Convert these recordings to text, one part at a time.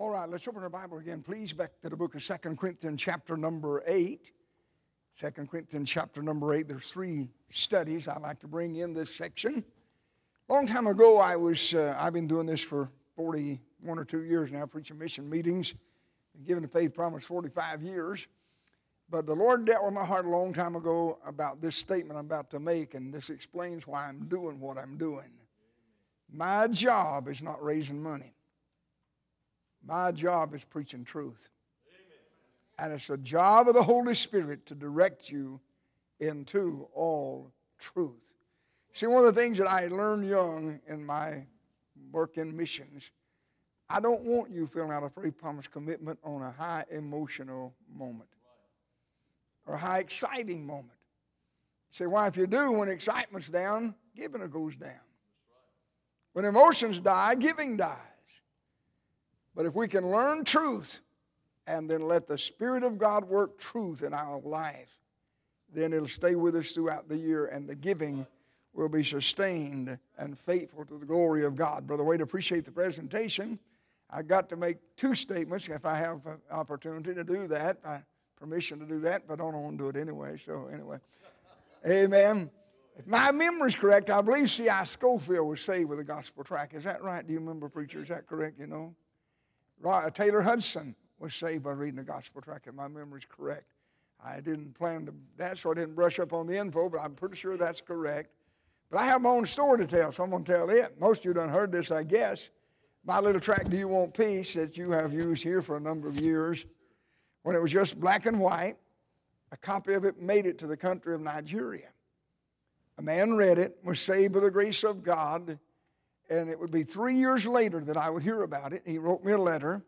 All right, let's open our Bible again, please, back to the book of Second Corinthians, chapter number 8. 2 Corinthians, chapter number 8. There's three studies I'd like to bring in this section. Long time ago, I was, uh, I've been doing this for 41 or two years now, preaching mission meetings, and giving the faith promise 45 years. But the Lord dealt with my heart a long time ago about this statement I'm about to make, and this explains why I'm doing what I'm doing. My job is not raising money. My job is preaching truth. And it's the job of the Holy Spirit to direct you into all truth. See, one of the things that I learned young in my work in missions, I don't want you filling out a faith promise commitment on a high emotional moment or a high exciting moment. Say, why, if you do, when excitement's down, giving goes down. When emotions die, giving dies. But if we can learn truth and then let the Spirit of God work truth in our life, then it'll stay with us throughout the year and the giving will be sustained and faithful to the glory of God. Brother Wade, appreciate the presentation. I got to make two statements if I have an opportunity to do that. I, permission to do that, but I don't want to do it anyway. So, anyway. Amen. If my memory's correct, I believe C.I. Scofield was saved with a gospel tract. Is that right? Do you remember, preacher? Is that correct? You know? Taylor Hudson was saved by reading the gospel tract, if my memory's correct. I didn't plan to that, so I didn't brush up on the info, but I'm pretty sure that's correct. But I have my own story to tell, so I'm going to tell it. Most of you done heard this, I guess. My little tract, Do You Want Peace, that you have used here for a number of years, when it was just black and white, a copy of it made it to the country of Nigeria. A man read it, was saved by the grace of God, and it would be three years later that I would hear about it. He wrote me a letter.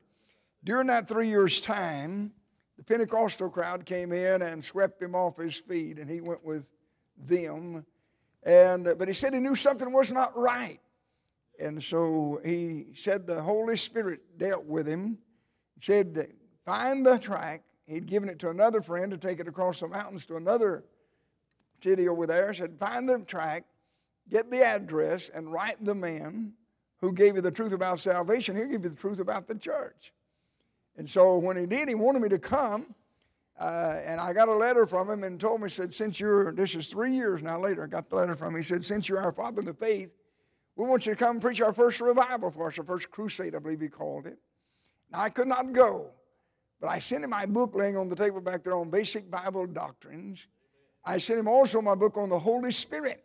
During that three years' time, the Pentecostal crowd came in and swept him off his feet, and he went with them. And, but he said he knew something was not right. And so he said the Holy Spirit dealt with him. Said, Find the track. He'd given it to another friend to take it across the mountains to another city over there, said, Find the tract, get the address, and write the man who gave you the truth about salvation. He'll give you the truth about the church. And so when he did, he wanted me to come. Uh, and I got a letter from him and told me, said, since you're, this is three years now later, I got the letter from him. He said, since you're our father in the faith, we want you to come preach our first revival for us, our first crusade, I believe he called it. Now, I could not go, but I sent him my book laying on the table back there on basic Bible doctrines. I sent him also my book on the Holy Spirit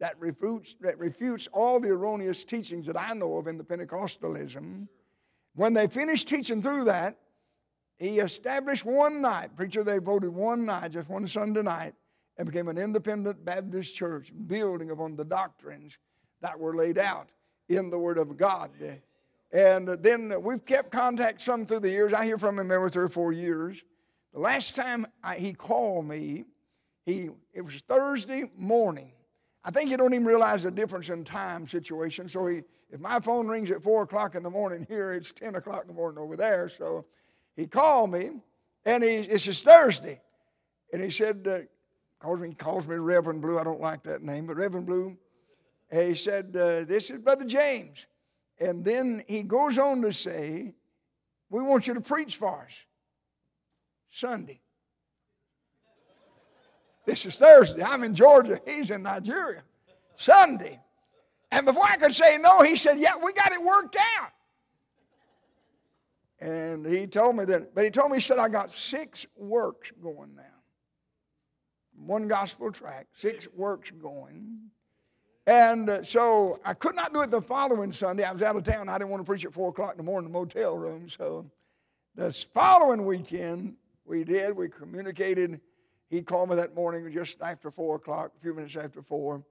that refutes, that refutes all the erroneous teachings that I know of in the Pentecostalism. When they finished teaching through that, he established one night, preacher, they voted one night, just one Sunday night, and became an independent Baptist church, building upon the doctrines that were laid out in the Word of God. And then we've kept contact some through the years. I hear from him every three or four years. The last time I, he called me, he, it was Thursday morning. I think you don't even realize the difference in time situation. So he, if my phone rings at 4 o'clock in the morning here, it's 10 o'clock in the morning over there. So he called me, and he, it's just Thursday. And he said, uh, calls me, calls me Reverend Blue. I don't like that name, but Reverend Blue. And he said, uh, This is Brother James. And then he goes on to say, We want you to preach for us Sunday. This is Thursday. I'm in Georgia. He's in Nigeria. Sunday. And before I could say no, he said, Yeah, we got it worked out. And he told me that, but he told me, he said, I got six works going now. One gospel tract, six works going. And uh, so I could not do it the following Sunday. I was out of town. I didn't want to preach at 4 o'clock in the morning in the motel room. So this following weekend, we did. We communicated. He called me that morning just after 4 o'clock, a few minutes after 4,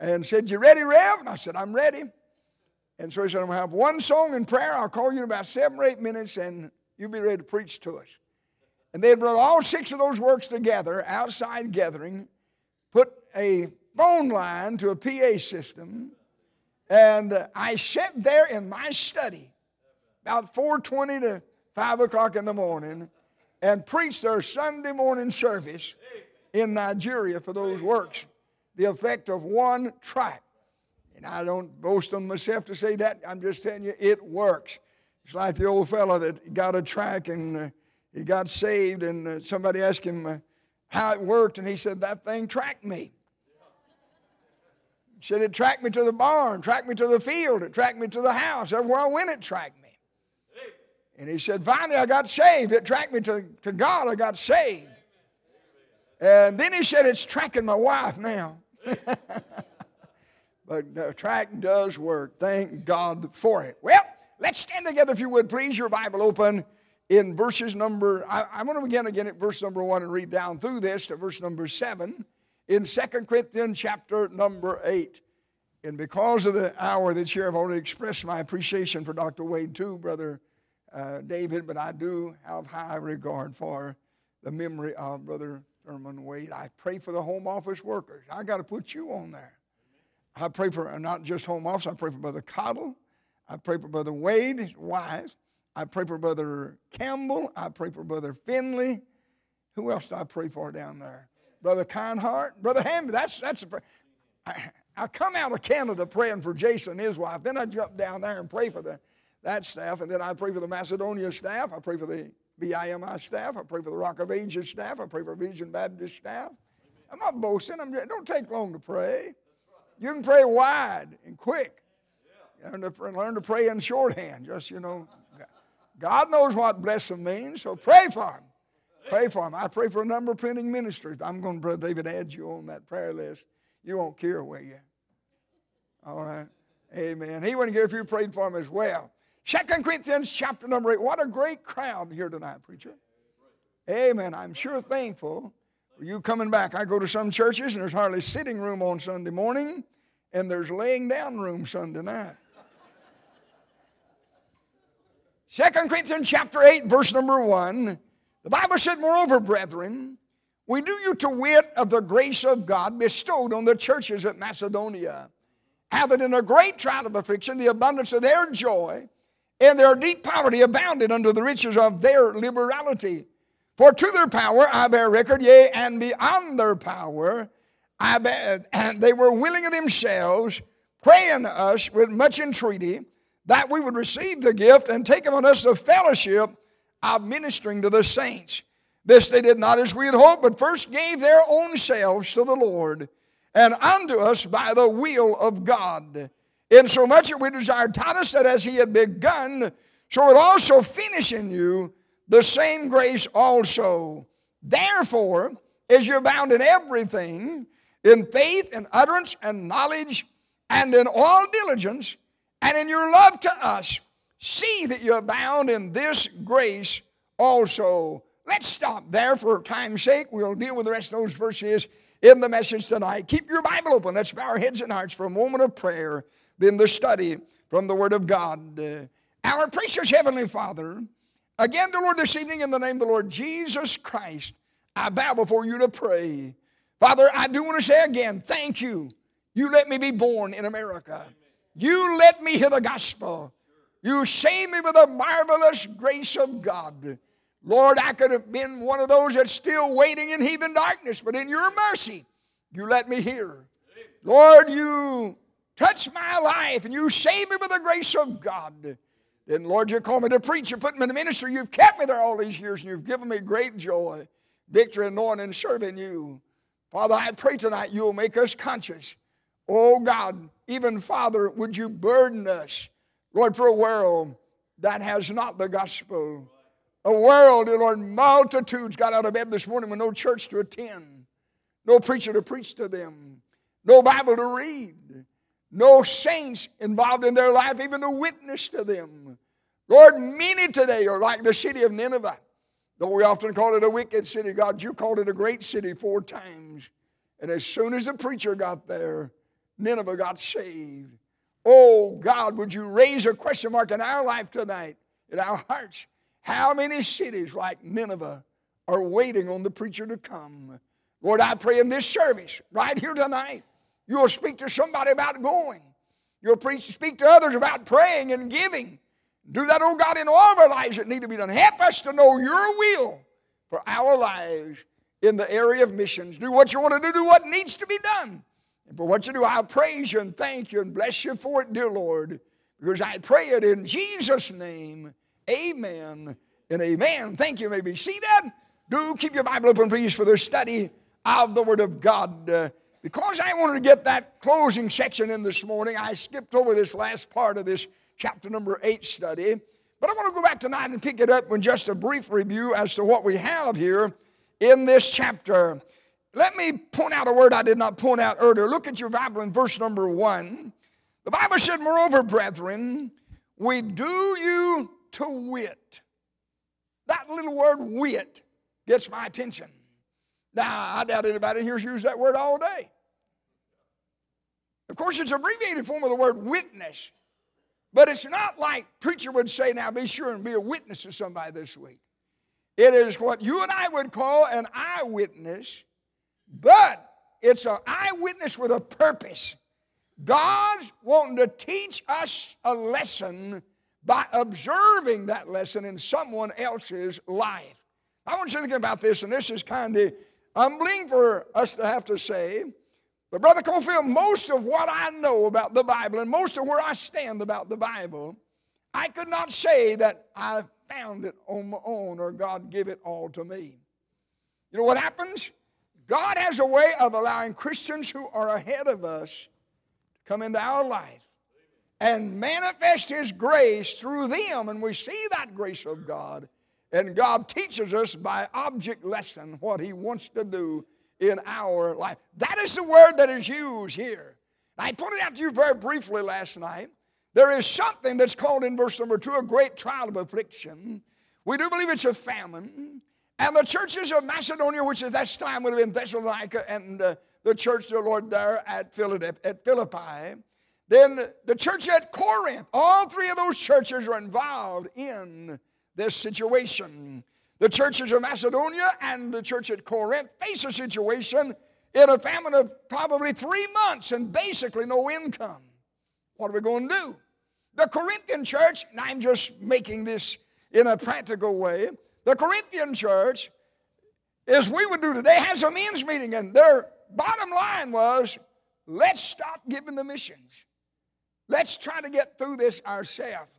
and said, You ready, Rev? And I said, I'm ready. And so he said, I'm going to have one song and prayer. I'll call you in about seven or eight minutes, and you'll be ready to preach to us. And they had brought all six of those works together outside gathering, put a phone line to a PA system, and I sat there in my study about 4:20 to 5 o'clock in the morning and preached their Sunday morning service in Nigeria for those works. The effect of one tract. And I don't boast on myself to say that. I'm just telling you, it works. It's like the old fellow that got a track and uh, he got saved, and uh, somebody asked him uh, how it worked, and he said, That thing tracked me. He said, It tracked me to the barn, tracked me to the field, it tracked me to the house. Everywhere I went, it tracked me. And he said, Finally, I got saved. It tracked me to, to God, I got saved. And then he said, It's tracking my wife now. but the track does work. Thank God for it. Well, let's stand together if you would, please. Your Bible open in verses number, I, I want to begin again at verse number one and read down through this to verse number seven in Second Corinthians chapter number eight. And because of the hour that's here, I've already expressed my appreciation for Dr. Wade too, Brother uh, David, but I do have high regard for the memory of Brother Thurman Wade. I pray for the home office workers. I got to put you on there. I pray for not just home office, I pray for Brother Cottle. I pray for Brother Wade, his wife. I pray for Brother Campbell. I pray for Brother Finley. Who else do I pray for down there? Brother Kindheart. Brother Hamby. That's, that's a. I, I come out of Canada praying for Jason and his wife. Then I jump down there and pray for the, that staff. And then I pray for the Macedonia staff. I pray for the BIMI staff. I pray for the Rock of Ages staff. I pray for Vision Baptist staff. I'm not boasting. I'm, it don't take long to pray. You can pray wide and quick. Learn to, learn to pray in shorthand. Just, you know, God knows what blessing means, so pray for him. Pray for him. I pray for a number of printing ministries. I'm going to, Brother David, add you on that prayer list. You won't care, will you? All right. Amen. He wouldn't care if you prayed for him as well. Second Corinthians chapter number 8. What a great crowd here tonight, preacher. Amen. I'm sure thankful for you coming back. I go to some churches and there's hardly sitting room on Sunday morning, and there's laying down room Sunday night. Second Corinthians chapter 8, verse number 1. The Bible said, Moreover, brethren, we do you to wit of the grace of God bestowed on the churches at Macedonia, having in a great trial of affliction the abundance of their joy, and their deep poverty abounded under the riches of their liberality. For to their power I bear record, yea, and beyond their power, I bear, and they were willing of themselves, praying us with much entreaty that we would receive the gift and take upon us the fellowship of ministering to the saints. This they did not as we had hoped, but first gave their own selves to the Lord and unto us by the will of God. Insomuch that we desired Titus that as he had begun, so it also finish in you the same grace also. Therefore, as you abound in everything, in faith and utterance and knowledge, and in all diligence, and in your love to us, see that you abound in this grace also. Let's stop there for time's sake. We'll deal with the rest of those verses in the message tonight. Keep your Bible open. Let's bow our heads and hearts for a moment of prayer, then the study from the Word of God. Uh, our precious Heavenly Father, again, the Lord, this evening, in the name of the Lord Jesus Christ, I bow before you to pray. Father, I do want to say again, thank you. You let me be born in America. You let me hear the gospel. You saved me with the marvelous grace of God. Lord, I could have been one of those that's still waiting in heathen darkness, but in your mercy, you let me hear. Lord, you touched my life and you saved me with the grace of God. Then, Lord, you called me to preach, you put me in the ministry, you've kept me there all these years, and you've given me great joy, victory, and knowing and serving you. Father, I pray tonight you'll make us conscious. Oh God, even Father, would you burden us, Lord, for a world that has not the gospel? A world, Lord, multitudes got out of bed this morning with no church to attend, no preacher to preach to them, no Bible to read, no saints involved in their life even to witness to them. Lord, many today are like the city of Nineveh. Though we often call it a wicked city, God, you called it a great city four times. And as soon as the preacher got there, Nineveh got saved. Oh God, would you raise a question mark in our life tonight, in our hearts? How many cities like Nineveh are waiting on the preacher to come? Lord, I pray in this service right here tonight, you'll speak to somebody about going. You'll preach, speak to others about praying and giving. Do that, oh God, in all of our lives that need to be done. Help us to know your will for our lives in the area of missions. Do what you want to do, do what needs to be done. And for what you do, I'll praise you and thank you and bless you for it, dear Lord, because I pray it in Jesus' name. Amen and amen. Thank you. you may be seated. Do keep your Bible open, please, for the study of the Word of God. Because I wanted to get that closing section in this morning, I skipped over this last part of this chapter number eight study. But I want to go back tonight and pick it up with just a brief review as to what we have here in this chapter. Let me point out a word I did not point out earlier. Look at your Bible in verse number one. The Bible said, Moreover, brethren, we do you to wit. That little word wit gets my attention. Now, I doubt anybody here's used that word all day. Of course, it's abbreviated form of the word witness. But it's not like preacher would say, now be sure and be a witness to somebody this week. It is what you and I would call an eyewitness, but it's an eyewitness with a purpose. God's wanting to teach us a lesson by observing that lesson in someone else's life. I want you to think about this, and this is kind of humbling for us to have to say. But, Brother Cofield, most of what I know about the Bible and most of where I stand about the Bible, I could not say that I found it on my own or God gave it all to me. You know what happens? God has a way of allowing Christians who are ahead of us to come into our life and manifest His grace through them, and we see that grace of God. And God teaches us by object lesson what He wants to do in our life. That is the word that is used here. I pointed out to you very briefly last night. There is something that's called in verse number two a great trial of affliction. We do believe it's a famine. And the churches of Macedonia, which at that time would have been Thessalonica and uh, the church of the Lord there at Philippi, then the church at Corinth, all three of those churches are involved in this situation. The churches of Macedonia and the church at Corinth face a situation in a famine of probably three months and basically no income. What are we going to do? The Corinthian church, and I'm just making this in a practical way, the Corinthian church, as we would do today, has a men's meeting, and their bottom line was let's stop giving the missions. Let's try to get through this ourselves.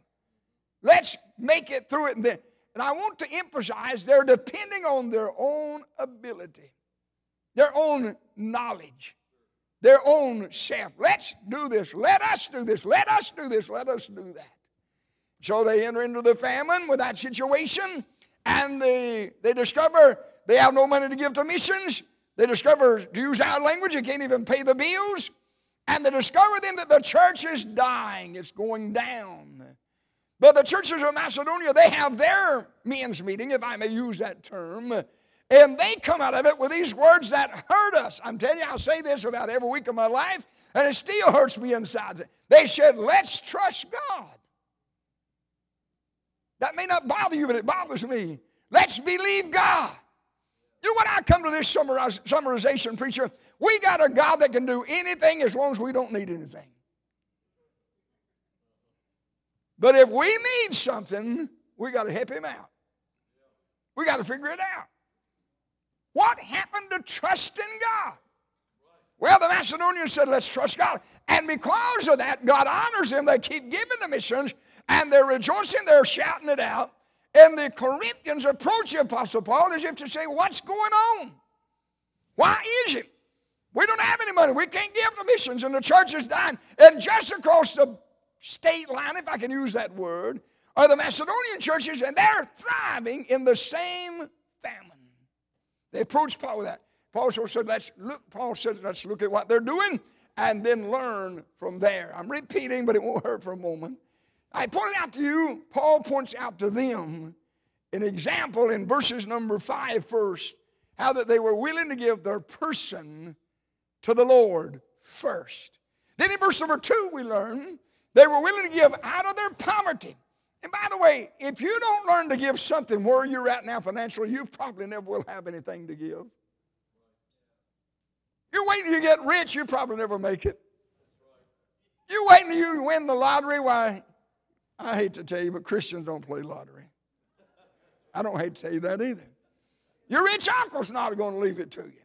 Let's make it through it. And then and I want to emphasize they're depending on their own ability, their own knowledge, their own self. Let's do this. Let us do this. Let us do this. Let us do that. So they enter into the famine with that situation, and they, they discover they have no money to give to missions. They discover, to use our language, they can't even pay the bills. And they discover then that the church is dying, it's going down. But the churches of Macedonia, they have their men's meeting, if I may use that term, and they come out of it with these words that hurt us. I'm telling you, I say this about every week of my life, and it still hurts me inside. They said, Let's trust God. That may not bother you, but it bothers me. Let's believe God. You know what I come to this summarization, preacher? We got a God that can do anything as long as we don't need anything. But if we need something, we got to help him out. We got to figure it out. What happened to trusting God? Well, the Macedonians said, let's trust God. And because of that, God honors them. They keep giving the missions and they're rejoicing, they're shouting it out. And the Corinthians approach the Apostle Paul as if to say, What's going on? Why is it? We don't have any money. We can't give the missions, and the church is dying. And just across the state line, if I can use that word, are the Macedonian churches, and they're thriving in the same famine. They approached Paul with that. Paul said, let's look, Paul said, let's look at what they're doing and then learn from there. I'm repeating, but it won't hurt for a moment. I pointed out to you, Paul points out to them an example in verses number five first, how that they were willing to give their person to the Lord first. Then in verse number two, we learn they were willing to give out of their poverty. And by the way, if you don't learn to give something where you're at now financially, you probably never will have anything to give. You're waiting to get rich, you probably never make it. You're waiting till you win the lottery. Why? I hate to tell you, but Christians don't play lottery. I don't hate to tell you that either. Your rich uncle's not going to leave it to you.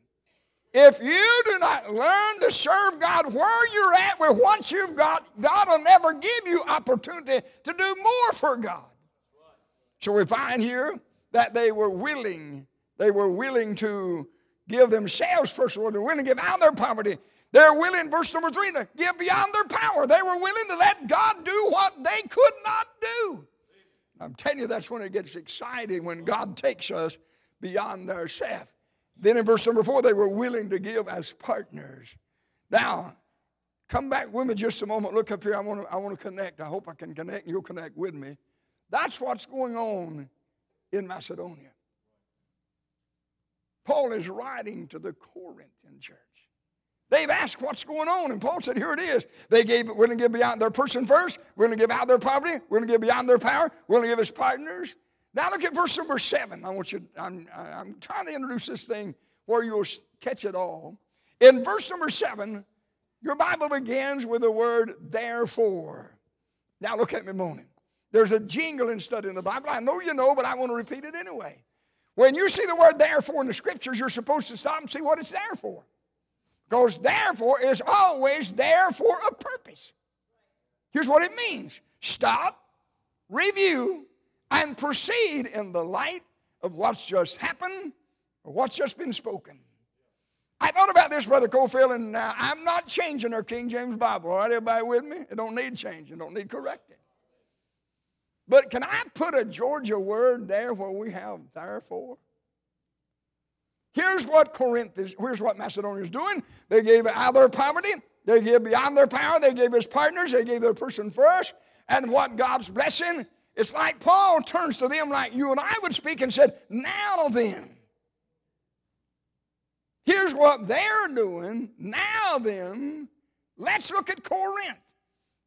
If you do not learn to serve God where you're at with what you've got, God will never give you opportunity to do more for God. So we find here that they were willing, they were willing to give themselves, first of all, they're willing to give out their poverty. They're willing, verse number three, to give beyond their power. They were willing to let God do what they could not do. I'm telling you, that's when it gets exciting when God takes us beyond ourselves. Then in verse number four, they were willing to give as partners. Now, come back with me just a moment. Look up here. I want to, I want to connect. I hope I can connect and you'll connect with me. That's what's going on in Macedonia. Paul is writing to the Corinthian church. They've asked what's going on, and Paul said, Here it is. They gave, we're going to give beyond their person first, we're going to give out their poverty, we're going to give beyond their power, we're going to give as partners. Now look at verse number seven. I want you, I'm, I'm trying to introduce this thing where you'll catch it all. In verse number seven, your Bible begins with the word therefore. Now look at me moaning. There's a jingle in studying the Bible. I know you know, but I want to repeat it anyway. When you see the word therefore in the scriptures, you're supposed to stop and see what it's there for. Because therefore is always there for a purpose. Here's what it means stop, review, and proceed in the light of what's just happened or what's just been spoken. I thought about this, Brother Cofield, and uh, I'm not changing our King James Bible. All right, everybody with me? It don't need changing, don't need correcting. But can I put a Georgia word there where we have therefore? Here's what Corinth is, here's what Macedonia is doing. They gave out of their poverty, they gave beyond their power, they gave his partners, they gave their person first. And what God's blessing, it's like Paul turns to them like you and I would speak and said, Now then. Here's what they're doing. Now then, let's look at Corinth.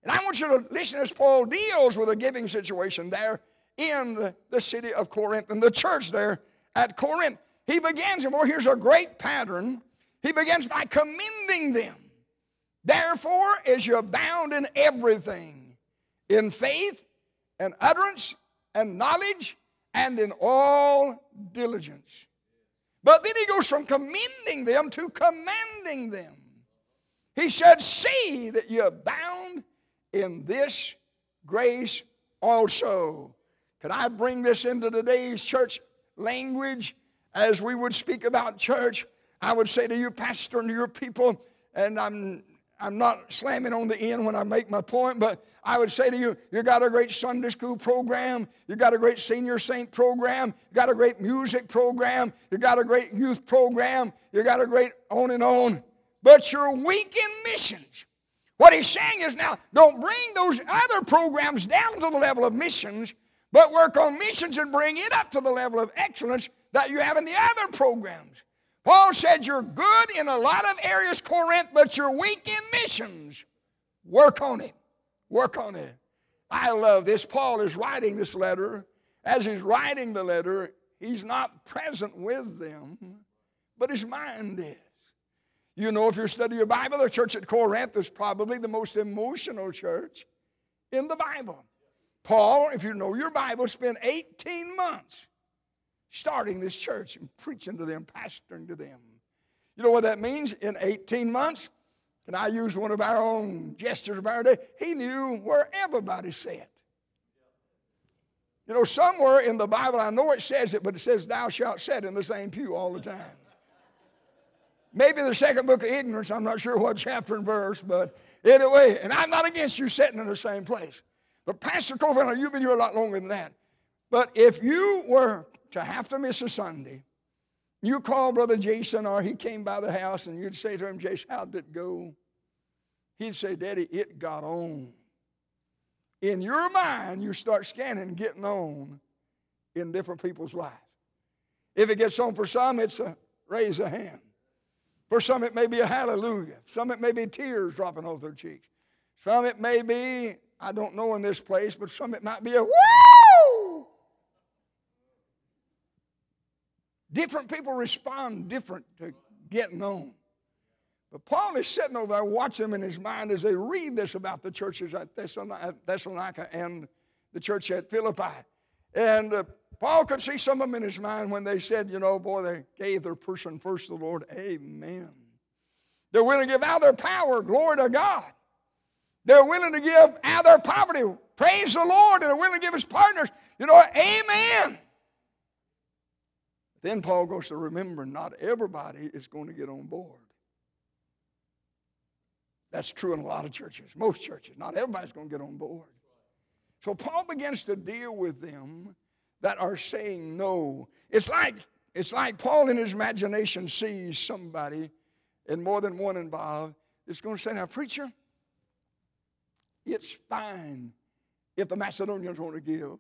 And I want you to listen as Paul deals with a giving situation there in the city of Corinth and the church there at Corinth. He begins, and well, here's a great pattern. He begins by commending them. Therefore, as you abound in everything, in faith and utterance and knowledge and in all diligence. But then he goes from commending them to commanding them. He said, See that you abound in this grace also. Can I bring this into today's church language as we would speak about church? I would say to you, Pastor, and to your people, and I'm I'm not slamming on the end when I make my point, but I would say to you, you got a great Sunday school program, you got a great senior saint program, you got a great music program, you got a great youth program, you got a great on and on, but you're weak in missions. What he's saying is now, don't bring those other programs down to the level of missions, but work on missions and bring it up to the level of excellence that you have in the other programs. Paul said, You're good in a lot of areas, Corinth, but you're weak in missions. Work on it. Work on it. I love this. Paul is writing this letter. As he's writing the letter, he's not present with them, but his mind is. You know, if you study your Bible, the church at Corinth is probably the most emotional church in the Bible. Paul, if you know your Bible, spent 18 months starting this church and preaching to them, pastoring to them. You know what that means? In 18 months, and I use one of our own gestures of our day, he knew where everybody sat. You know, somewhere in the Bible, I know it says it, but it says, Thou shalt sit in the same pew all the time. Maybe the second book of ignorance, I'm not sure what chapter and verse, but anyway, and I'm not against you sitting in the same place. But Pastor Covenant, you've been here a lot longer than that. But if you were to have to miss a Sunday, you call Brother Jason or he came by the house and you'd say to him, Jason, how did it go? He'd say, Daddy, it got on. In your mind, you start scanning getting on in different people's lives. If it gets on for some, it's a raise a hand. For some, it may be a hallelujah. Some, it may be tears dropping off their cheeks. Some, it may be, I don't know in this place, but some, it might be a woo! Different people respond different to getting on. But Paul is sitting over there watching them in his mind as they read this about the churches at Thessalonica and the church at Philippi. And uh, Paul could see some of them in his mind when they said, you know, boy, they gave their person first to the Lord. Amen. They're willing to give out their power, glory to God. They're willing to give out their poverty, praise the Lord, and they're willing to give his partners, you know, amen Then Paul goes to remember not everybody is going to get on board. That's true in a lot of churches, most churches. Not everybody's going to get on board. So Paul begins to deal with them that are saying no. It's like it's like Paul in his imagination sees somebody and more than one involved is going to say, Now, preacher, it's fine if the Macedonians want to give.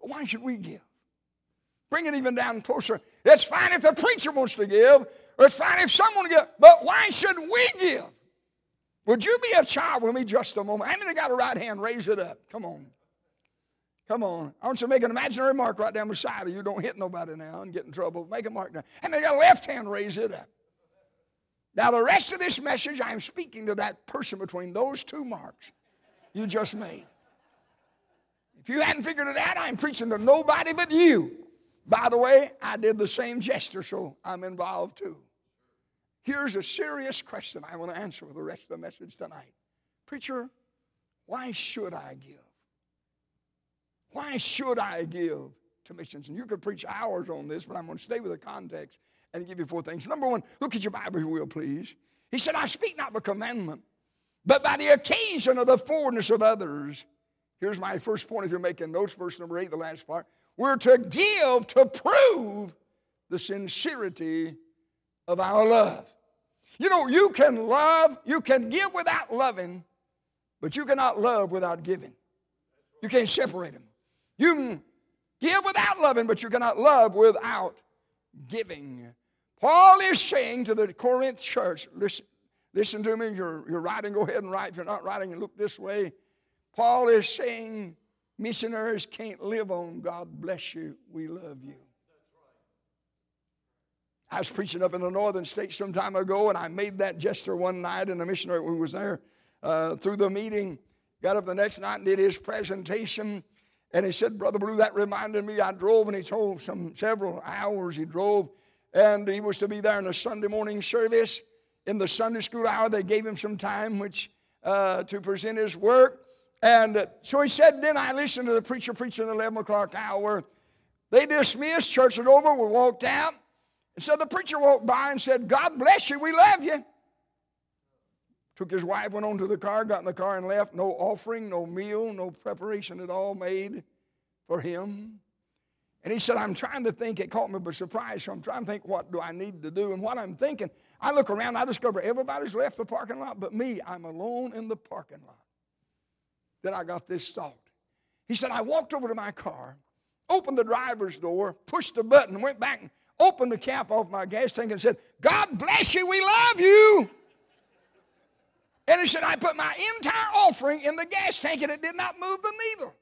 But why should we give? Bring it even down closer. It's fine if the preacher wants to give, it's fine if someone give, but why should we give? Would you be a child with me just a moment? How many got a right hand? Raise it up. Come on. Come on. I want you to make an imaginary mark right down beside you. Don't hit nobody now and get in trouble. Make a mark now. And they got a left hand, raise it up. Now, the rest of this message, I'm speaking to that person between those two marks you just made. If you hadn't figured it out, I'm preaching to nobody but you. By the way, I did the same gesture, so I'm involved too. Here's a serious question I want to answer for the rest of the message tonight. Preacher, why should I give? Why should I give to missions? And you could preach hours on this, but I'm going to stay with the context and give you four things. Number one, look at your Bible, if you will, please. He said, I speak not by commandment, but by the occasion of the forwardness of others. Here's my first point if you're making notes, verse number eight, the last part. We're to give to prove the sincerity of our love. You know, you can love, you can give without loving, but you cannot love without giving. You can't separate them. You can give without loving, but you cannot love without giving. Paul is saying to the Corinth church, listen, listen to me. You're, you're writing, go ahead and write. If you're not writing, look this way. Paul is saying, missionaries can't live on God bless you, we love you. I was preaching up in the northern states some time ago, and I made that gesture one night, and the missionary who was there uh, through the meeting got up the next night and did his presentation. And he said, Brother Blue, that reminded me. I drove, and he told some several hours he drove, and he was to be there in the Sunday morning service. In the Sunday school hour, they gave him some time which uh, to present his work. And so he said, then I listened to the preacher preaching the 11 o'clock hour. They dismissed, church was over, we walked out. And so the preacher walked by and said, God bless you, we love you. Took his wife, went on to the car, got in the car and left. No offering, no meal, no preparation at all made for him. And he said, I'm trying to think, it caught me by surprise, so I'm trying to think, what do I need to do? And what I'm thinking, I look around, I discover everybody's left the parking lot but me. I'm alone in the parking lot. Then I got this thought. He said, I walked over to my car, opened the driver's door, pushed the button, went back and opened the cap off my gas tank and said, God bless you, we love you. And he said, I put my entire offering in the gas tank and it did not move the needle.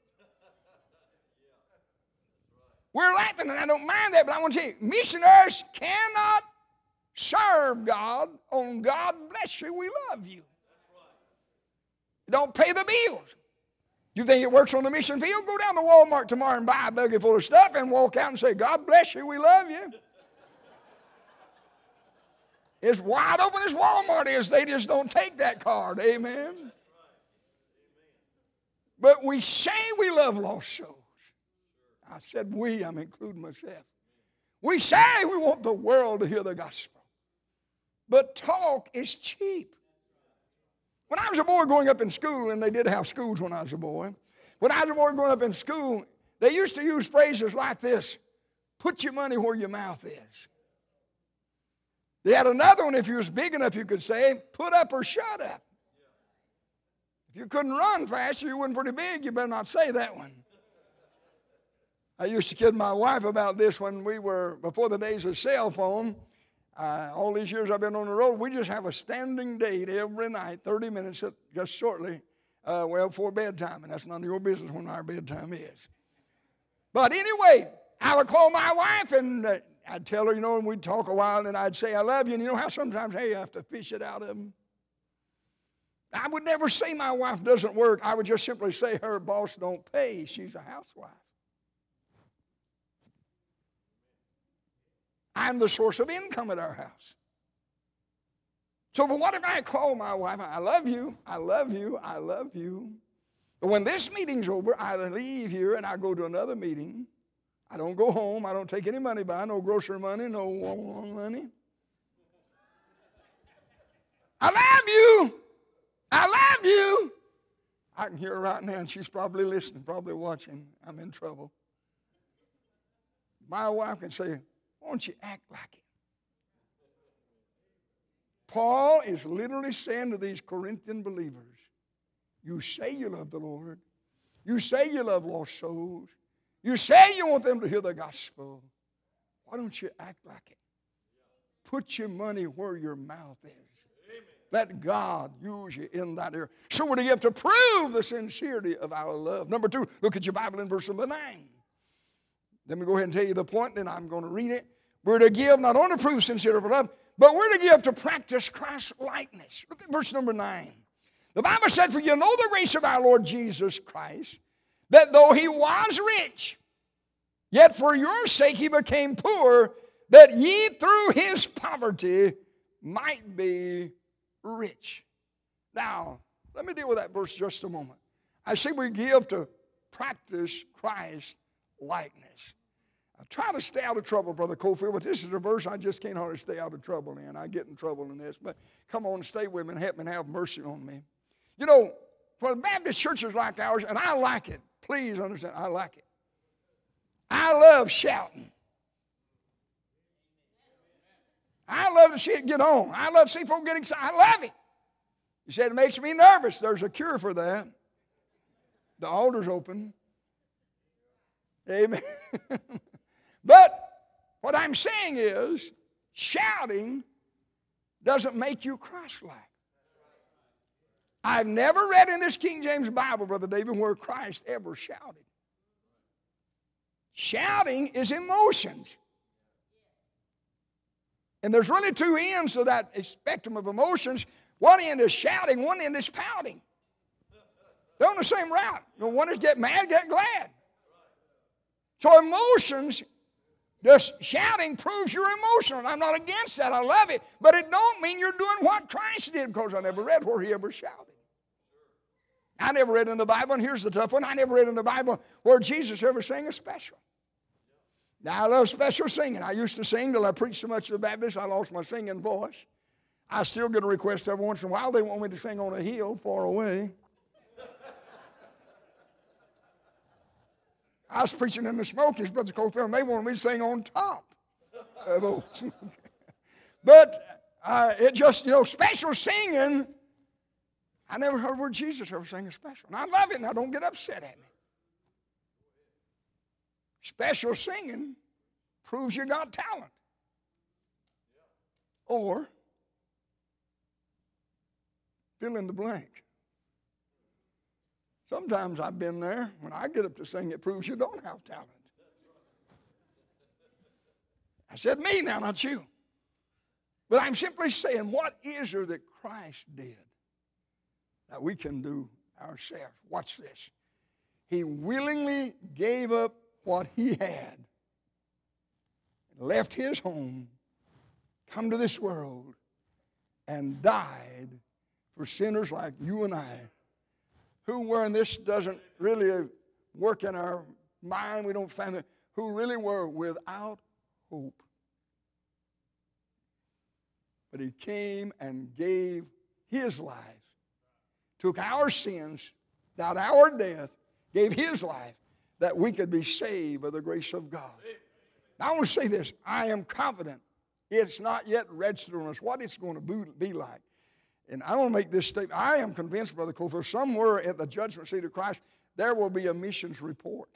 We're laughing, and I don't mind that, but I want to tell you missionaries cannot serve God on God bless you, we love you. Don't pay the bills. You think it works on the mission field? Go down to Walmart tomorrow and buy a buggy full of stuff and walk out and say, God bless you, we love you. It's wide open as Walmart is. They just don't take that card. Amen. But we say we love lost souls. I said we, I'm including myself. We say we want the world to hear the gospel. But talk is cheap. When I was a boy growing up in school, and they did have schools when I was a boy, when I was a boy growing up in school, they used to use phrases like this put your money where your mouth is. They had another one, if you was big enough, you could say, put up or shut up. If you couldn't run fast, you weren't pretty big, you better not say that one. I used to kid my wife about this when we were, before the days of cell phone. Uh, all these years I've been on the road, we just have a standing date every night, 30 minutes just shortly, uh, well, before bedtime. And that's none of your business when our bedtime is. But anyway, I would call my wife and uh, I'd tell her, you know, and we'd talk a while and I'd say, I love you. And you know how sometimes, hey, you have to fish it out of them? I would never say my wife doesn't work. I would just simply say her boss don't pay. She's a housewife. I'm the source of income at our house. So, but what if I call my wife? I love you, I love you, I love you. But when this meeting's over, I leave here and I go to another meeting I don't go home. I don't take any money by, no grocery money, no money. I love you. I love you. I can hear her right now, and she's probably listening, probably watching. I'm in trouble. My wife can say, Why don't you act like it? Paul is literally saying to these Corinthian believers, You say you love the Lord, you say you love lost souls, you say you want them to hear the gospel. Why don't you act like it? Put your money where your mouth is. Let God use you in that area. So we're to give to prove the sincerity of our love. Number two, look at your Bible in verse number nine. Let me go ahead and tell you the point, then I'm going to read it. We're to give not only to prove sincerity of love, but we're to give to practice Christ's likeness. Look at verse number nine. The Bible said, For you know the grace of our Lord Jesus Christ, that though he was rich, yet for your sake he became poor, that ye through his poverty might be rich. Now, let me deal with that verse just a moment. I say we give to practice Christ's likeness. Try to stay out of trouble, Brother Cofield, but this is a verse I just can't hardly stay out of trouble in. I get in trouble in this, but come on, stay with me and help me and have mercy on me. You know, for the Baptist churches like ours, and I like it, please understand, I like it. I love shouting. I love to see it get on. I love to see folk get excited. I love it. You said it makes me nervous. There's a cure for that. The altar's open. Amen. but what I'm saying is, shouting doesn't make you Christ like. I've never read in this King James Bible, Brother David, where Christ ever shouted. Shouting is emotions. And there's really two ends to that spectrum of emotions. One end is shouting, one end is pouting. They're on the same route. The one is get mad, get glad. So emotions, just shouting proves you're emotional. I'm not against that. I love it. But it don't mean you're doing what Christ did because I never read where he ever shouted. I never read in the Bible, and here's the tough one. I never read in the Bible where Jesus ever sang a special. Now, I love special singing. I used to sing till I preached so much to the Baptists, I lost my singing voice. I still get a request every once in a while. They want me to sing on a hill far away. I was preaching in the Smokies, Brother Cofield, and they wanted me to sing on top of old But uh, it just, you know, special singing, I never heard where Jesus ever sang a special. And I love it, and I don't get upset at me. Special singing proves you got talent. Or fill in the blank. Sometimes I've been there. When I get up to sing, it proves you don't have talent. I said me now, not you. But I'm simply saying, what is there that Christ did that we can do ourselves? Watch this. He willingly gave up what he had, left his home, come to this world, and died for sinners like you and I who were, and this doesn't really work in our mind, we don't find it, who really were without hope. But he came and gave his life, took our sins, died our death, gave his life that we could be saved by the grace of God. Now, I want to say this I am confident it's not yet registered on us what it's going to be like. And I want to make this statement. I am convinced, Brother Cofield, somewhere at the judgment seat of Christ, there will be a missions report.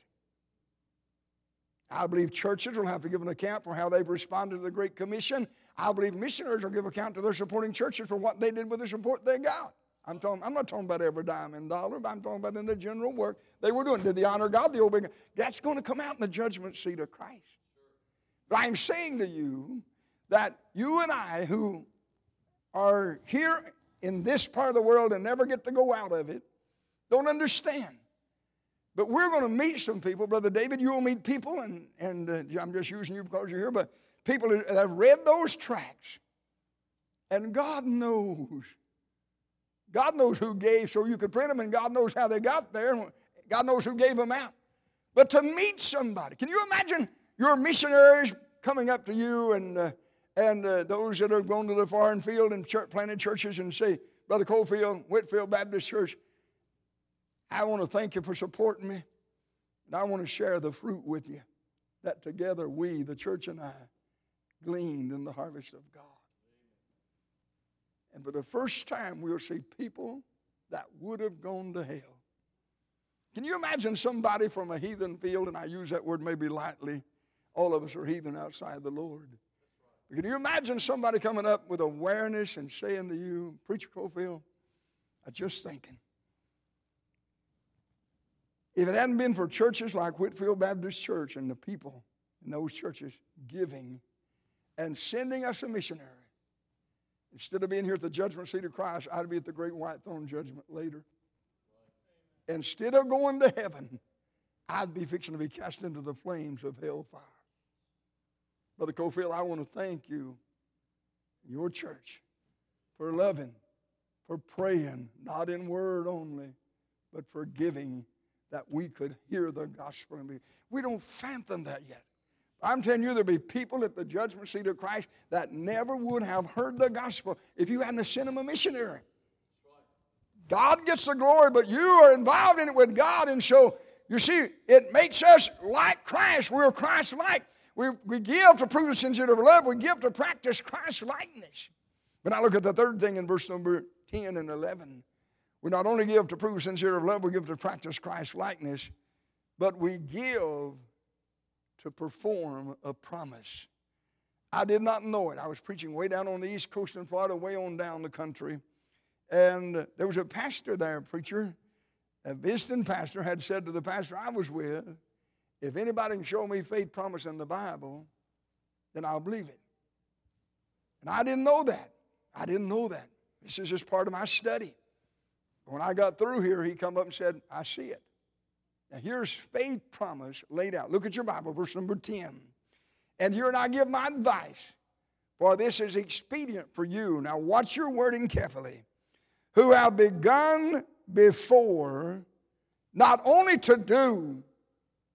I believe churches will have to give an account for how they've responded to the Great Commission. I believe missionaries will give account to their supporting churches for what they did with the support they got. I'm, talking, I'm not talking about every dime and dollar, but I'm talking about in the general work they were doing. Did they honor God? The obey God? That's going to come out in the judgment seat of Christ. But I'm saying to you that you and I, who are here in this part of the world and never get to go out of it don't understand. But we're going to meet some people. Brother David, you will meet people, and, and uh, I'm just using you because you're here, but people that have read those tracts. And God knows. God knows who gave so you could print them, and God knows how they got there, and God knows who gave them out. but to meet somebody. Can you imagine your missionaries coming up to you and, uh, and uh, those that are going to the foreign field and church, planted churches and say, Brother Cofield, Whitfield Baptist Church, I want to thank you for supporting me, and I want to share the fruit with you that together we, the church and I, gleaned in the harvest of God. And for the first time, we'll see people that would have gone to hell. Can you imagine somebody from a heathen field, and I use that word maybe lightly, all of us are heathen outside the Lord. Can you imagine somebody coming up with awareness and saying to you, Preacher Cofield, I just thinking, if it hadn't been for churches like Whitfield Baptist Church and the people in those churches giving and sending us a missionary, instead of being here at the judgment seat of Christ, I'd be at the great white throne judgment later. Instead of going to heaven, I'd be fixing to be cast into the flames of hellfire. Brother Cofield, I want to thank you, your church, for loving, for praying, not in word only, but for giving that we could hear the gospel. And be, we don't fathom that yet. I'm telling you, there'll be people at the judgment seat of Christ that never would have heard the gospel if you hadn't sent them a missionary. God gets the glory, but you are involved in it with God. And so, you see, it makes us like Christ. We're Christ like. We, we give to prove the sincerity of love. We give to practice Christ likeness. But now look at the third thing in verse number 10 and 11. We not only give to prove sincerity of love, we give to practice Christ likeness, but we give to perform a promise. I did not know it. I was preaching way down on the east coast in Florida, way on down the country. And there was a pastor there, a preacher, a visiting pastor, had said to the pastor I was with, if anybody can show me faith promise in the Bible, then I'll believe it. And I didn't know that. I didn't know that. This is just part of my study. When I got through here, he come up and said, I see it. Now here's faith promise laid out. Look at your Bible, verse number 10. And here and I give my advice, for this is expedient for you. Now watch your wording carefully. Who have begun before, not only to do,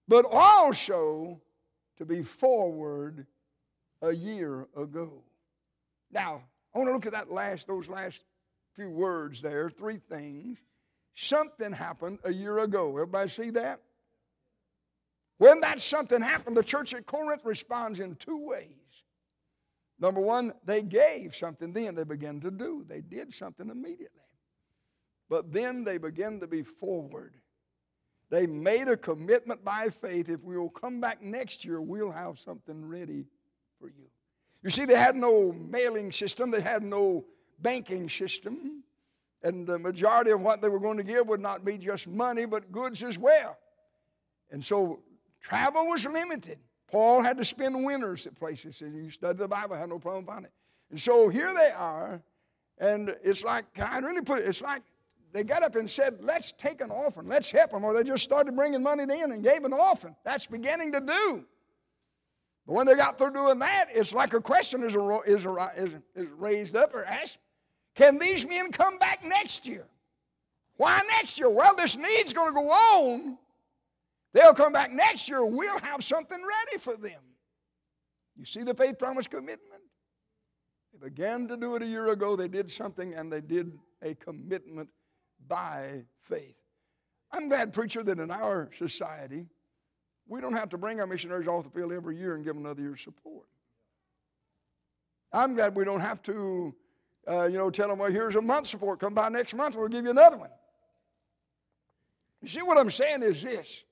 but also to be forward a year ago. Now, I want to look at that last, those last few words there, three things. Something happened a year ago. Everybody see that? When that something happened, the church at Corinth responds in two ways. Number one, they gave something, then they began to do. They did something immediately. But then they began to be forward. They made a commitment by faith if we will come back next year, we'll have something ready for you. You see, they had no mailing system, they had no banking system, and the majority of what they were going to give would not be just money, but goods as well. And so travel was limited. Paul had to spend winters at places, and you study the Bible, had no problem finding it. And so here they are, and it's like, I really put it? It's like they got up and said, let's take an offering, let's help them. Or they just started bringing money in and gave an offering. That's beginning to do. But when they got through doing that, it's like a question is, is, is, is raised up or asked Can these men come back next year? Why next year? Well, this need's going to go on. They'll come back next year. We'll have something ready for them. You see the faith promise commitment? They began to do it a year ago. They did something and they did a commitment by faith. I'm glad, preacher, that in our society, we don't have to bring our missionaries off the field every year and give them another year's support. I'm glad we don't have to, uh, you know, tell them, well, here's a month's support. Come by next month, we'll give you another one. You see, what I'm saying is this.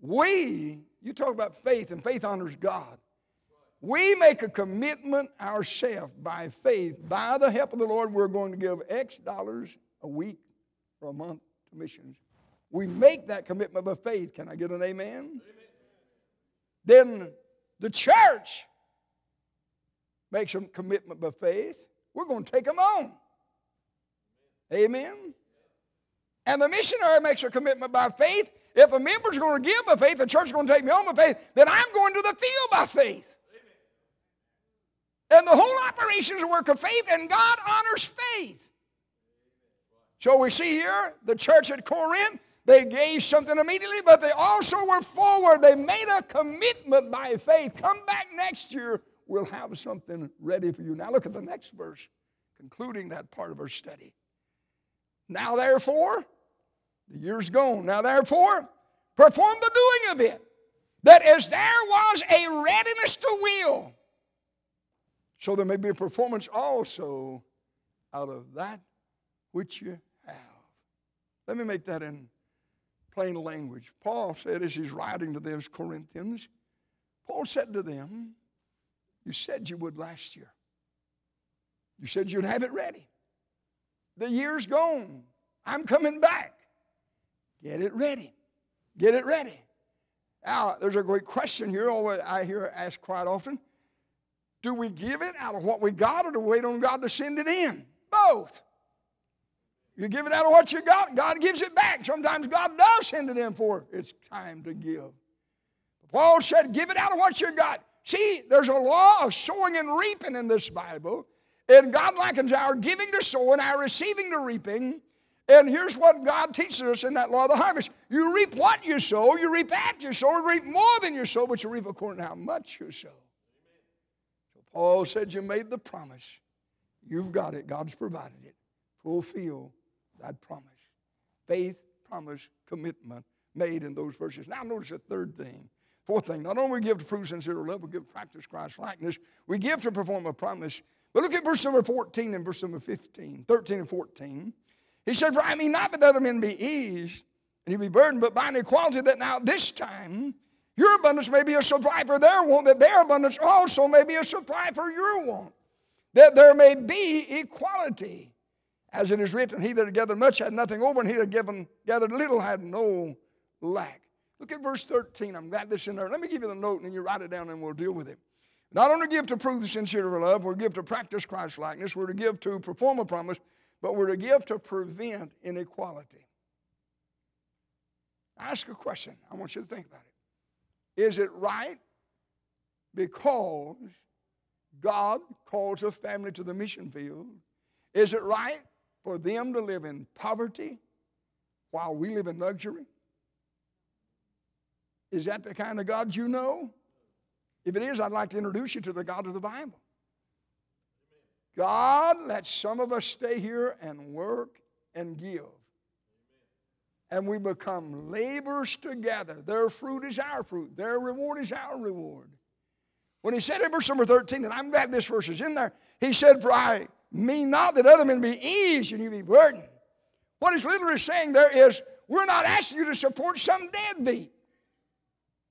We, you talk about faith, and faith honors God. We make a commitment ourselves by faith, by the help of the Lord, we're going to give X dollars a week for a month to missions. We make that commitment by faith. Can I get an amen? amen? Then the church makes a commitment by faith. We're going to take them on. Amen? And the missionary makes a commitment by faith. If a member's going to give by faith, the church is going to take me on by faith, then I'm going to the field by faith. And the whole operation is a work of faith, and God honors faith. So we see here the church at Corinth, They gave something immediately, but they also were forward. They made a commitment by faith. Come back next year, we'll have something ready for you. Now look at the next verse, concluding that part of our study. Now, therefore, the year's gone. Now, therefore, perform the doing of it, that as there was a readiness to will, so there may be a performance also out of that which you. Let me make that in plain language. Paul said, as he's writing to those Corinthians, Paul said to them, You said you would last year. You said you'd have it ready. The year's gone. I'm coming back. Get it ready. Get it ready. Now, there's a great question here I hear asked quite often. Do we give it out of what we got or do we wait on God to send it in? Both. You give it out of what you got, God gives it back. Sometimes God does send it in for it's time to give. Paul said, Give it out of what you got. See, there's a law of sowing and reaping in this Bible. And God likens our giving to sowing, our receiving to reaping. And here's what God teaches us in that law of the harvest. You reap what you sow, you reap at you sow, you reap more than you sow, but you reap according to how much you sow. So Paul said, You made the promise. You've got it. God's provided it. Fulfill that promise. Faith, promise, commitment made in those verses. Now, notice a third thing. Fourth thing, not only we give to prove sincere love, we give practice Christ's likeness. We give to perform a promise. But look at verse number 14 and verse number 15, 13 and 14. He said, For I mean not that other men be eased and you be burdened, but by an equality that now this time your abundance may be a supply for their want, that their abundance also may be a supply for your want, that there may be equality. As it is written, he that had gathered much had nothing over, and he that given, gathered little had no lack. Look at verse 13. I'm glad this in there. Let me give you the note and then you write it down and we'll deal with it. Not only give to prove the sincerity of love, we're to give to practice Christ likeness, we're to give to perform a promise, but we're to give to prevent inequality. Ask a question. I want you to think about it. Is it right because God calls a family to the mission field? Is it right for them to live in poverty while we live in luxury? Is that the kind of God you know? If it is, I'd like to introduce you to the God of the Bible. God lets some of us stay here and work and give. And we become laborers together. Their fruit is our fruit, their reward is our reward. When he said in verse number 13, and I'm glad this verse is in there, he said, For I mean not that other men be eased and you be burdened. What he's literally saying there is, we're not asking you to support some deadbeat.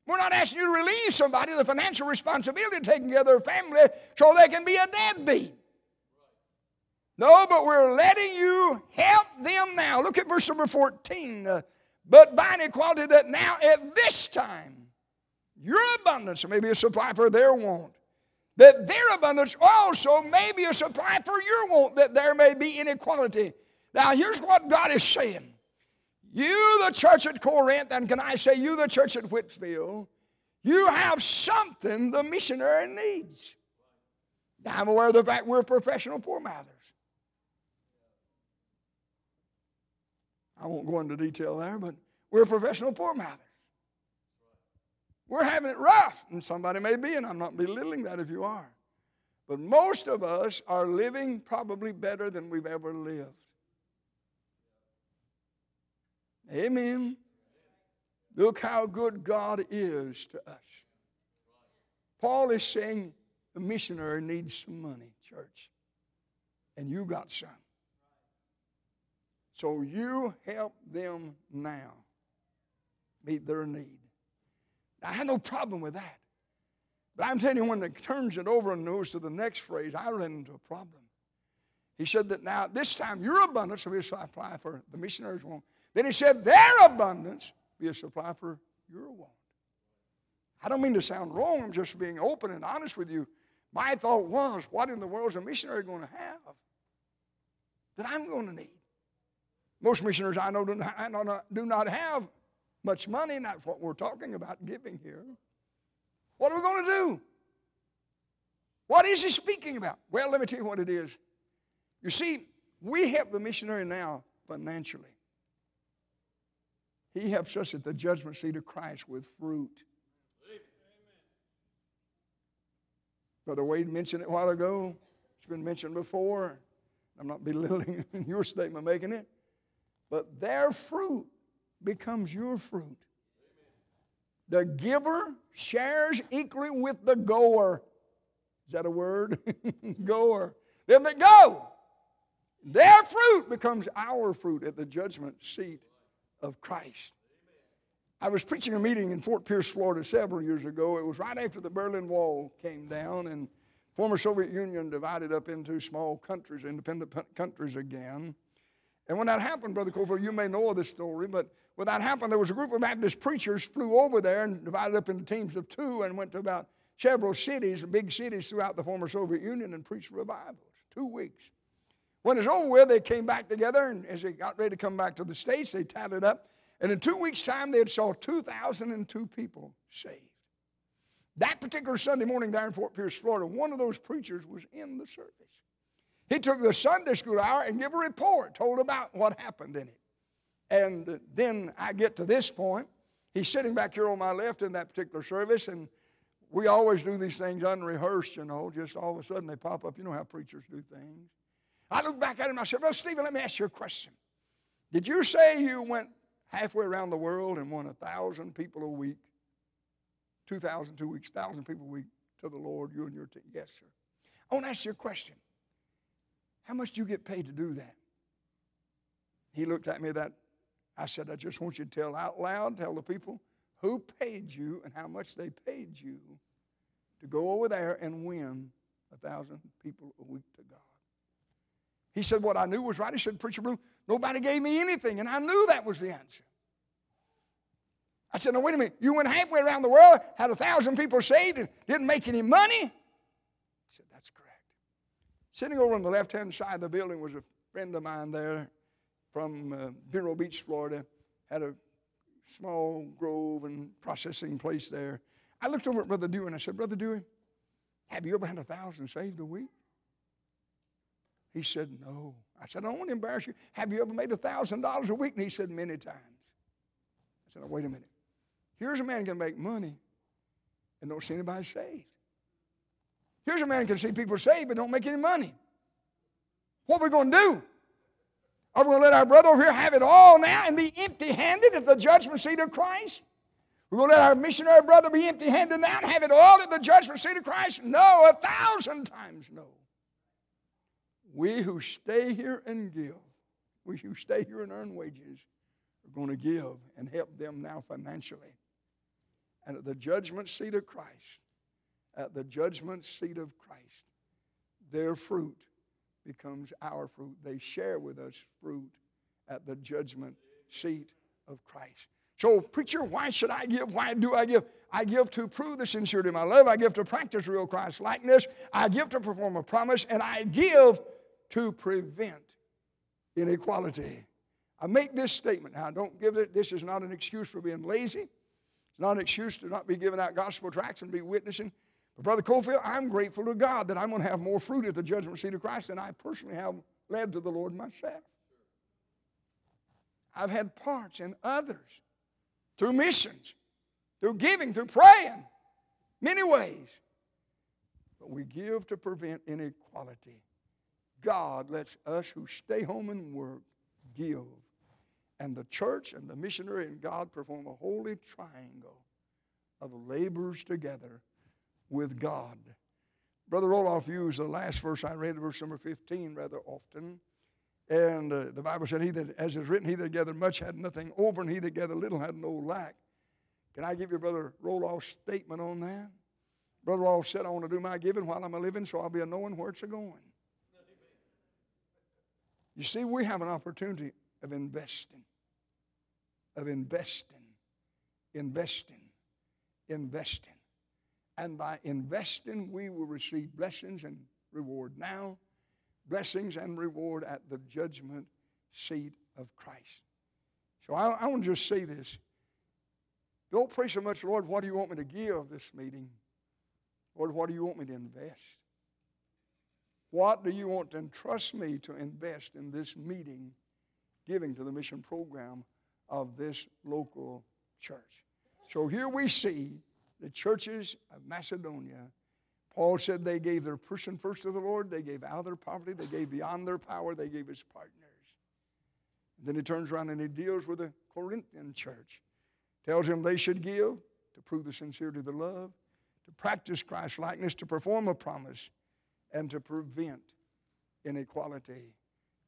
We're not asking you to relieve somebody of the financial responsibility of taking care of their family so they can be a deadbeat. No, but we're letting you help them now. Look at verse number 14. Uh, but by an equality that now at this time, your abundance may be a supply for their want, that their abundance also may be a supply for your want, that there may be inequality. Now, here's what God is saying you, the church at Corinth, and can I say you, the church at Whitfield, you have something the missionary needs. Now, I'm aware of the fact we're professional poor mouthers. I won't go into detail there, but we're professional poor mouthers. We're having it rough, and somebody may be, and I'm not belittling that if you are. But most of us are living probably better than we've ever lived. Amen. Look how good God is to us. Paul is saying the missionary needs some money, church, and you got some. So you help them now meet their need. I had no problem with that. But I'm telling you, when it turns it over and goes to the next phrase, I ran into a problem. He said that now, this time, your abundance will be a supply for the missionaries' want. Then he said, their abundance be a supply for your want. I don't mean to sound wrong, I'm just being open and honest with you. My thought was, what in the world is a missionary going to have that I'm going to need? Most missionaries I know do not, do not have much money, and that's what we're talking about giving here. What are we going to do? What is he speaking about? Well, let me tell you what it is. You see, we help the missionary now financially. He helps us at the judgment seat of Christ with fruit. Brother Wade mentioned it a while ago. It's been mentioned before. I'm not belittling your statement making it. But their fruit becomes your fruit. The giver shares equally with the goer. Is that a word? goer. Them that go. Their fruit becomes our fruit at the judgment seat of Christ. I was preaching a meeting in Fort Pierce, Florida several years ago. It was right after the Berlin Wall came down and former Soviet Union divided up into small countries, independent countries again. And when that happened, Brother Cofield, you may know of this story, but when that happened, there was a group of Baptist preachers flew over there and divided up into teams of two and went to about several cities, big cities throughout the former Soviet Union and preached revivals. Two weeks. When it's over with, they came back together, and as they got ready to come back to the States, they tallied up. And in two weeks' time, they had saw 2,002 people saved. That particular Sunday morning there in Fort Pierce, Florida, one of those preachers was in the service. He took the Sunday school hour and gave a report, told about what happened in it. And then I get to this point. He's sitting back here on my left in that particular service, and we always do these things unrehearsed, you know, just all of a sudden they pop up. You know how preachers do things. I looked back at him I said, Well, Stephen, let me ask you a question. Did you say you went halfway around the world and won a thousand people a week? 2,000 two weeks, 1,000 people a week to the Lord, you and your team? Yes, sir. I want to ask you a question. How much do you get paid to do that? He looked at me that I said, I just want you to tell out loud, tell the people who paid you and how much they paid you to go over there and win a thousand people a week to God. He said, What I knew was right. He said, Preacher Ballew, nobody gave me anything, and I knew that was the answer. I said, No, wait a minute. You went halfway around the world, had a thousand people saved, and didn't make any money? He said, That's correct. Sitting over on the left hand side of the building was a friend of mine there from uh, Vero Beach, Florida. Had a small grove and processing place there. I looked over at Brother Dewey and I said, Brother Dewey, have you ever had a thousand saved a week? He said, No. I said, I don't want to embarrass you. Have you ever made a $1,000 a week? And he said, Many times. I said, oh, Wait a minute. Here's a man can make money and don't see anybody saved. Here's a man can see people saved but don't make any money. What are we going to do? Are we going to let our brother over here have it all now and be empty handed at the judgment seat of Christ? We're going to let our missionary brother be empty handed now and have it all at the judgment seat of Christ? No, a thousand times no. We who stay here and give, we who stay here and earn wages, are going to give and help them now financially. And at the judgment seat of Christ, at the judgment seat of Christ, their fruit becomes our fruit. They share with us fruit at the judgment seat of Christ. So, preacher, why should I give? Why do I give? I give to prove the sincerity of my love. I give to practice real Christ likeness. I give to perform a promise. And I give to prevent inequality. I make this statement now. Don't give it, this is not an excuse for being lazy. It's not an excuse to not be giving out gospel tracts and be witnessing. But Brother Cofield, I'm grateful to God that I'm going to have more fruit at the judgment seat of Christ than I personally have led to the Lord myself. I've had parts in others through missions, through giving, through praying, many ways. But we give to prevent inequality. God lets us who stay home and work give. And the church and the missionary and God perform a holy triangle of labors together with God. Brother Roloff used the last verse I read, verse number 15, rather often. And uh, the Bible said, He that, as is written, he that gathered much had nothing over, and he that gathered little had no lack. Can I give you Brother Roloff's statement on that? Brother Roloff said, I want to do my giving while I'm a living, so I'll be a knowing where it's a going. You see, we have an opportunity of investing, of investing, investing, investing. And by investing, we will receive blessings and reward now, blessings and reward at the judgment seat of Christ. So I, I want to just say this. Don't pray so much, Lord, what do you want me to give this meeting? Lord, what do you want me to invest? What do you want to entrust me to invest in this meeting, giving to the mission program of this local church. So here we see the churches of Macedonia. Paul said they gave their person first to the Lord, they gave out of their poverty, they gave beyond their power, they gave as partners. And then he turns around and he deals with the Corinthian church, tells them they should give to prove the sincerity of their love, to practice Christ's likeness, to perform a promise, and to prevent inequality.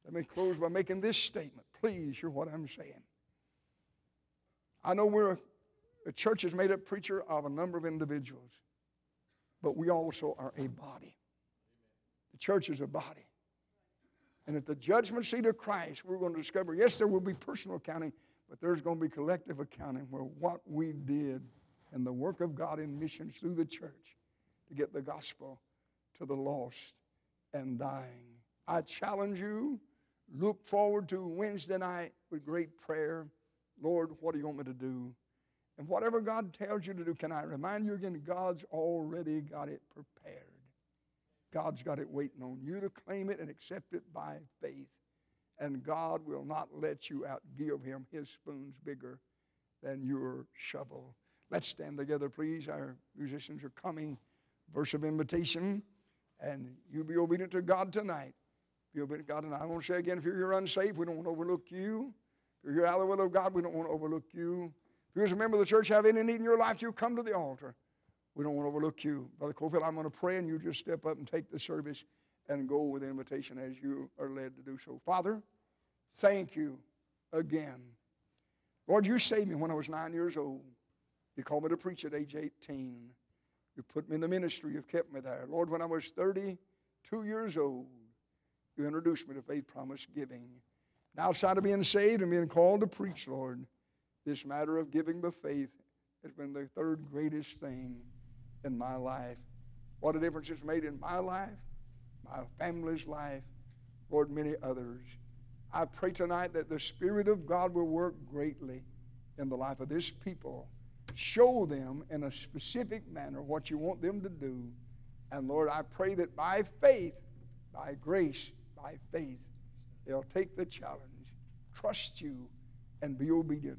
Let me close by making this statement. Please hear what I'm saying. I know we're a church is made up preacher of a number of individuals, but we also are a body. The church is a body. And at the judgment seat of Christ, we're going to discover yes, there will be personal accounting, but there's going to be collective accounting where what we did and the work of God in missions through the church to get the gospel to the lost and dying. I challenge you, look forward to Wednesday night with great prayer. Lord, what do you want me to do? And whatever God tells you to do, can I remind you again, God's already got it prepared. God's got it waiting on you to claim it and accept it by faith. And God will not let you outgive him. His spoon's bigger than your shovel. Let's stand together, please. Our musicians are coming. Verse of invitation. And you be obedient to God tonight. Be obedient to God tonight. I want to say again, if you're unsafe, we don't want to overlook you. If you're out of the will of God, we don't want to overlook you. If you're a member of the church, have any need in your life, you come to the altar. We don't want to overlook you. Brother Cofield, I'm going to pray, and you just step up and take the service and go with the invitation as you are led to do so. Father, thank you again. Lord, you saved me when I was nine years old. You called me to preach at age 18. You put me in the ministry. You've kept me there. Lord, when I was 32 years old, you introduced me to faith promise giving. And outside of being saved and being called to preach, Lord, this matter of giving by faith has been the third greatest thing in my life. What a difference it's made in my life, my family's life, Lord, many others. I pray tonight that the Spirit of God will work greatly in the life of this people show them in a specific manner what you want them to do. And Lord, I pray that by faith, by grace, by faith, they'll take the challenge, trust you, and be obedient.